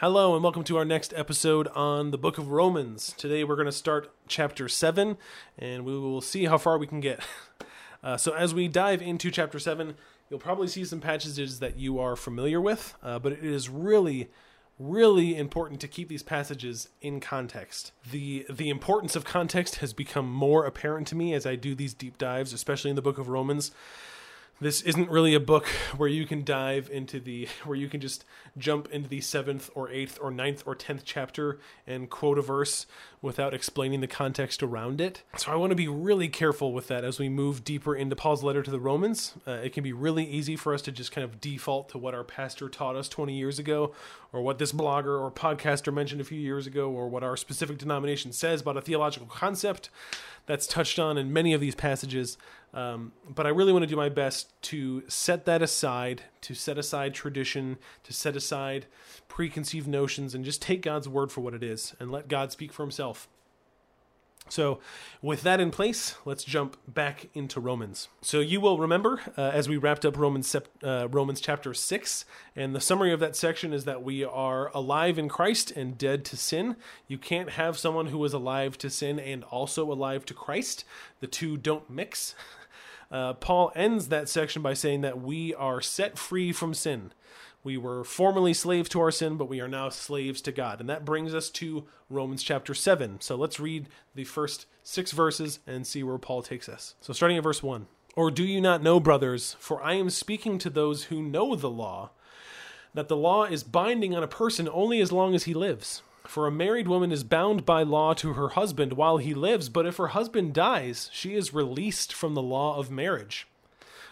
Hello, and welcome to our next episode on the book of Romans. Today we're going to start chapter 7, and we will see how far we can get. Uh, so, as we dive into chapter 7, you'll probably see some passages that you are familiar with, uh, but it is really really important to keep these passages in context. The the importance of context has become more apparent to me as I do these deep dives, especially in the book of Romans this isn't really a book where you can dive into the where you can just jump into the seventh or eighth or ninth or tenth chapter and quote a verse without explaining the context around it. So i want to be really careful with that as we move deeper into paul's letter to the romans. Uh, it can be really easy for us to just kind of default to what our pastor taught us 20 years ago or what this blogger or podcaster mentioned a few years ago or what our specific denomination says about a theological concept that's touched on in many of these passages um, but I really want to do my best to set that aside, to set aside tradition, to set aside preconceived notions, and just take God's word for what it is and let God speak for himself. So, with that in place, let's jump back into Romans. So, you will remember uh, as we wrapped up Romans, uh, Romans chapter 6, and the summary of that section is that we are alive in Christ and dead to sin. You can't have someone who is alive to sin and also alive to Christ, the two don't mix. Uh, Paul ends that section by saying that we are set free from sin. We were formerly slaves to our sin, but we are now slaves to God. And that brings us to Romans chapter 7. So let's read the first six verses and see where Paul takes us. So starting at verse 1. Or do you not know, brothers, for I am speaking to those who know the law, that the law is binding on a person only as long as he lives? For a married woman is bound by law to her husband while he lives, but if her husband dies, she is released from the law of marriage.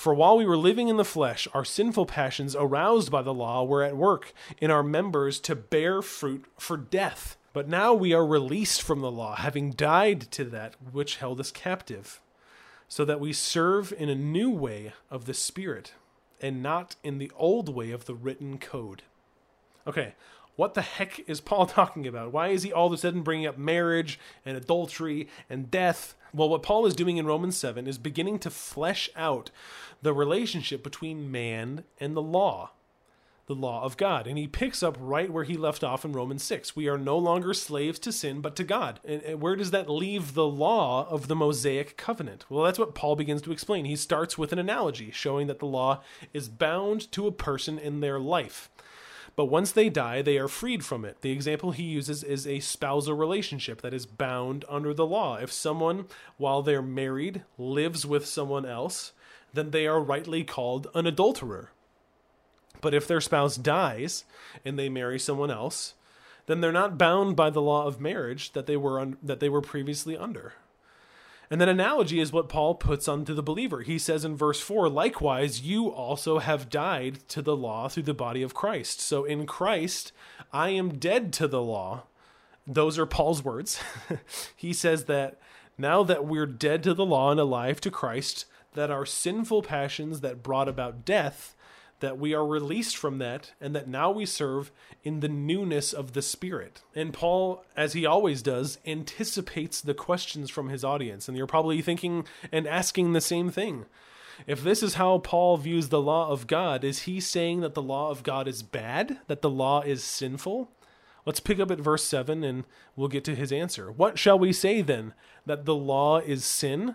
For while we were living in the flesh, our sinful passions, aroused by the law, were at work in our members to bear fruit for death. But now we are released from the law, having died to that which held us captive, so that we serve in a new way of the Spirit, and not in the old way of the written code. Okay, what the heck is Paul talking about? Why is he all of a sudden bringing up marriage and adultery and death? Well, what Paul is doing in Romans 7 is beginning to flesh out the relationship between man and the law, the law of God. And he picks up right where he left off in Romans 6. We are no longer slaves to sin, but to God. And where does that leave the law of the Mosaic covenant? Well, that's what Paul begins to explain. He starts with an analogy showing that the law is bound to a person in their life. But once they die, they are freed from it. The example he uses is a spousal relationship that is bound under the law. If someone, while they're married, lives with someone else, then they are rightly called an adulterer. But if their spouse dies and they marry someone else, then they're not bound by the law of marriage that they were un- that they were previously under. And that analogy is what Paul puts onto the believer. He says in verse 4 likewise, you also have died to the law through the body of Christ. So in Christ, I am dead to the law. Those are Paul's words. he says that now that we're dead to the law and alive to Christ, that our sinful passions that brought about death that we are released from that and that now we serve in the newness of the Spirit. And Paul, as he always does, anticipates the questions from his audience. And you're probably thinking and asking the same thing. If this is how Paul views the law of God, is he saying that the law of God is bad? That the law is sinful? Let's pick up at verse 7 and we'll get to his answer. What shall we say then? That the law is sin?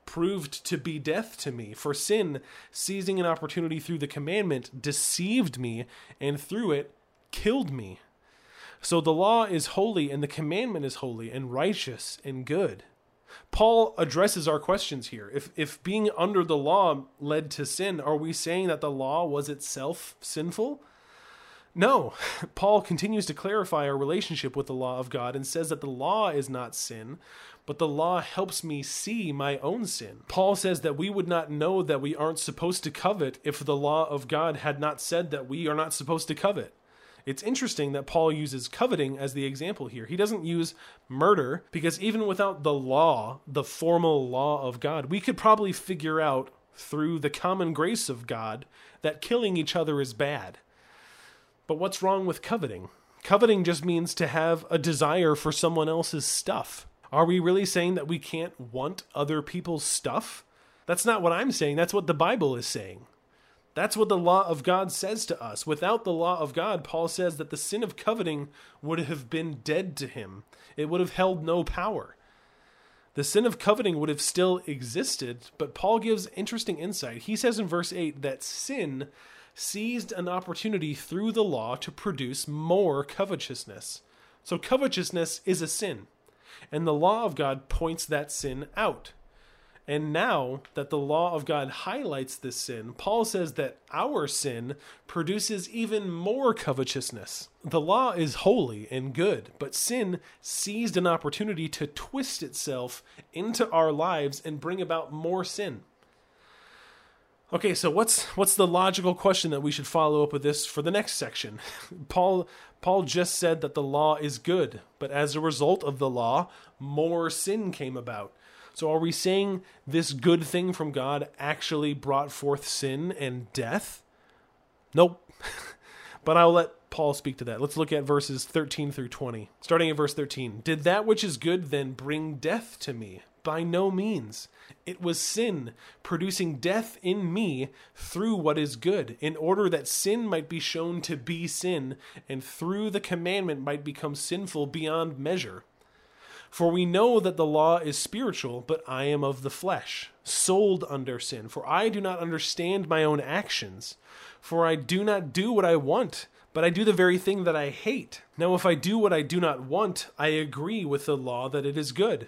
proved to be death to me. For sin, seizing an opportunity through the commandment, deceived me and through it killed me. So the law is holy and the commandment is holy and righteous and good. Paul addresses our questions here. If if being under the law led to sin, are we saying that the law was itself sinful? No. Paul continues to clarify our relationship with the law of God and says that the law is not sin, but the law helps me see my own sin. Paul says that we would not know that we aren't supposed to covet if the law of God had not said that we are not supposed to covet. It's interesting that Paul uses coveting as the example here. He doesn't use murder because even without the law, the formal law of God, we could probably figure out through the common grace of God that killing each other is bad. But what's wrong with coveting? Coveting just means to have a desire for someone else's stuff. Are we really saying that we can't want other people's stuff? That's not what I'm saying. That's what the Bible is saying. That's what the law of God says to us. Without the law of God, Paul says that the sin of coveting would have been dead to him, it would have held no power. The sin of coveting would have still existed, but Paul gives interesting insight. He says in verse 8 that sin seized an opportunity through the law to produce more covetousness. So, covetousness is a sin, and the law of God points that sin out. And now that the law of God highlights this sin, Paul says that our sin produces even more covetousness. The law is holy and good, but sin seized an opportunity to twist itself into our lives and bring about more sin. Okay, so what's what's the logical question that we should follow up with this for the next section? Paul Paul just said that the law is good, but as a result of the law, more sin came about. So are we saying this good thing from God actually brought forth sin and death? Nope. but I'll let Paul speak to that. Let's look at verses 13 through 20. Starting at verse 13. Did that which is good then bring death to me? By no means. It was sin, producing death in me through what is good, in order that sin might be shown to be sin, and through the commandment might become sinful beyond measure. For we know that the law is spiritual, but I am of the flesh, sold under sin. For I do not understand my own actions. For I do not do what I want, but I do the very thing that I hate. Now, if I do what I do not want, I agree with the law that it is good.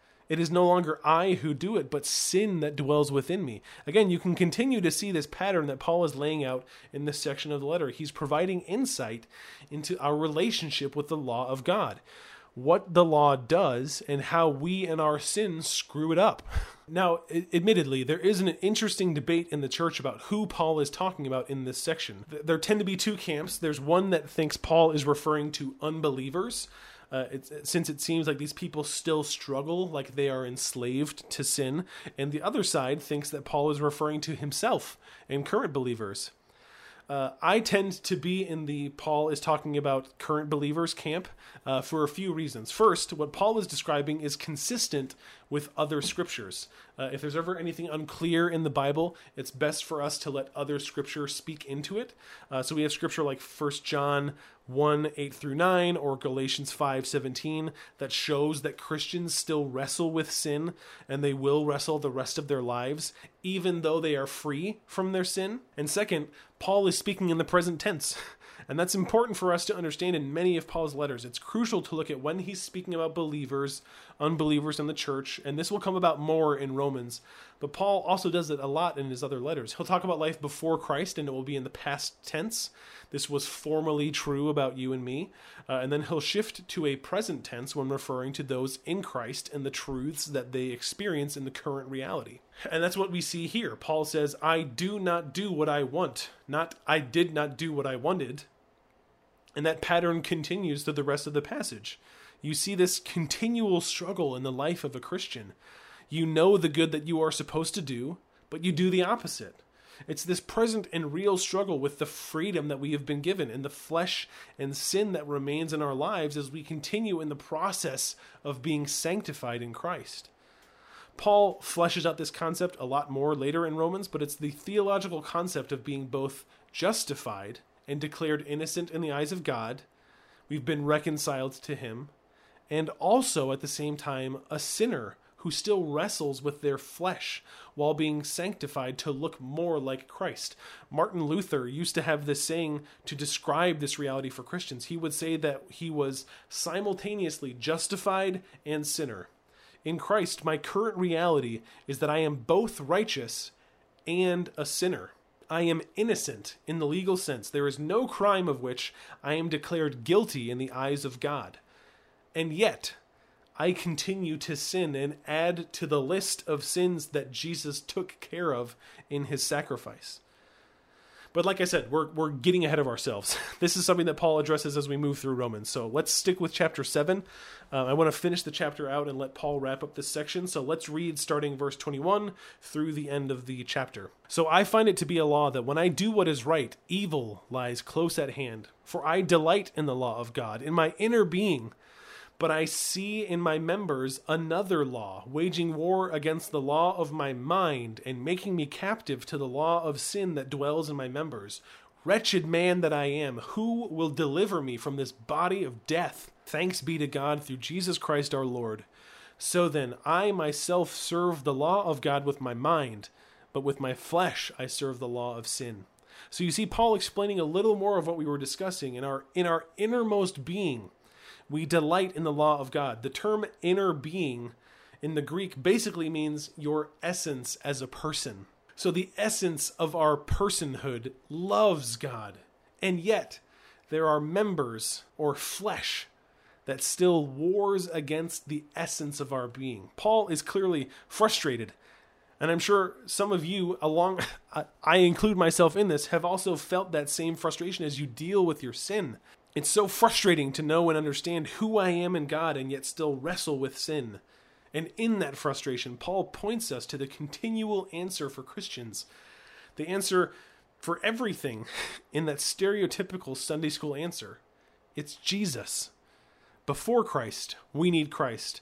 it is no longer I who do it, but sin that dwells within me. Again, you can continue to see this pattern that Paul is laying out in this section of the letter. He's providing insight into our relationship with the law of God what the law does and how we and our sins screw it up. Now, admittedly, there is an interesting debate in the church about who Paul is talking about in this section. There tend to be two camps. There's one that thinks Paul is referring to unbelievers. Uh, since it seems like these people still struggle, like they are enslaved to sin. And the other side thinks that Paul is referring to himself and current believers. Uh, I tend to be in the Paul is talking about current believers camp uh, for a few reasons. First, what Paul is describing is consistent with other scriptures. Uh, if there's ever anything unclear in the Bible, it's best for us to let other scripture speak into it. Uh, so we have scripture like 1 John 1 8 through 9 or Galatians 5 17 that shows that Christians still wrestle with sin and they will wrestle the rest of their lives, even though they are free from their sin. And second, Paul is speaking in the present tense. And that's important for us to understand in many of Paul's letters. It's crucial to look at when he's speaking about believers, unbelievers in the church, and this will come about more in Romans. But Paul also does it a lot in his other letters. He'll talk about life before Christ, and it will be in the past tense. This was formerly true about you and me. Uh, and then he'll shift to a present tense when referring to those in Christ and the truths that they experience in the current reality. And that's what we see here. Paul says, I do not do what I want, not I did not do what I wanted. And that pattern continues through the rest of the passage. You see this continual struggle in the life of a Christian. You know the good that you are supposed to do, but you do the opposite. It's this present and real struggle with the freedom that we have been given and the flesh and sin that remains in our lives as we continue in the process of being sanctified in Christ. Paul fleshes out this concept a lot more later in Romans, but it's the theological concept of being both justified and declared innocent in the eyes of God. We've been reconciled to Him. And also, at the same time, a sinner who still wrestles with their flesh while being sanctified to look more like Christ. Martin Luther used to have this saying to describe this reality for Christians. He would say that he was simultaneously justified and sinner. In Christ, my current reality is that I am both righteous and a sinner. I am innocent in the legal sense. There is no crime of which I am declared guilty in the eyes of God. And yet, I continue to sin and add to the list of sins that Jesus took care of in his sacrifice. But like I said, we're, we're getting ahead of ourselves. This is something that Paul addresses as we move through Romans. So let's stick with chapter 7. Uh, I want to finish the chapter out and let Paul wrap up this section. So let's read starting verse 21 through the end of the chapter. So I find it to be a law that when I do what is right, evil lies close at hand. For I delight in the law of God, in my inner being but I see in my members another law, waging war against the law of my mind and making me captive to the law of sin that dwells in my members. Wretched man that I am, who will deliver me from this body of death? Thanks be to God through Jesus Christ our Lord. So then, I myself serve the law of God with my mind, but with my flesh I serve the law of sin. So you see Paul explaining a little more of what we were discussing in our in our innermost being we delight in the law of God. The term inner being in the Greek basically means your essence as a person. So the essence of our personhood loves God. And yet, there are members or flesh that still wars against the essence of our being. Paul is clearly frustrated. And I'm sure some of you, along, I include myself in this, have also felt that same frustration as you deal with your sin. It's so frustrating to know and understand who I am in God and yet still wrestle with sin. And in that frustration, Paul points us to the continual answer for Christians. The answer for everything in that stereotypical Sunday school answer it's Jesus. Before Christ, we need Christ.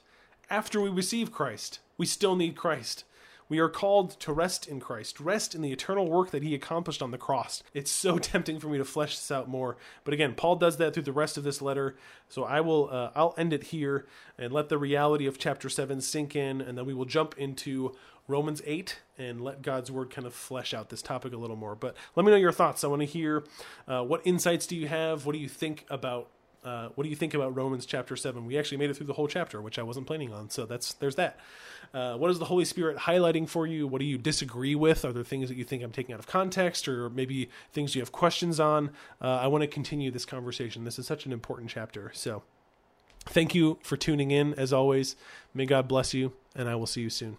After we receive Christ, we still need Christ. We are called to rest in Christ, rest in the eternal work that he accomplished on the cross. It's so tempting for me to flesh this out more, but again, Paul does that through the rest of this letter. So I will uh, I'll end it here and let the reality of chapter 7 sink in and then we will jump into Romans 8 and let God's word kind of flesh out this topic a little more. But let me know your thoughts. I want to hear uh, what insights do you have? What do you think about uh, what do you think about Romans chapter seven? We actually made it through the whole chapter, which I wasn't planning on. So that's there's that. Uh, what is the Holy Spirit highlighting for you? What do you disagree with? Are there things that you think I'm taking out of context, or maybe things you have questions on? Uh, I want to continue this conversation. This is such an important chapter. So, thank you for tuning in. As always, may God bless you, and I will see you soon.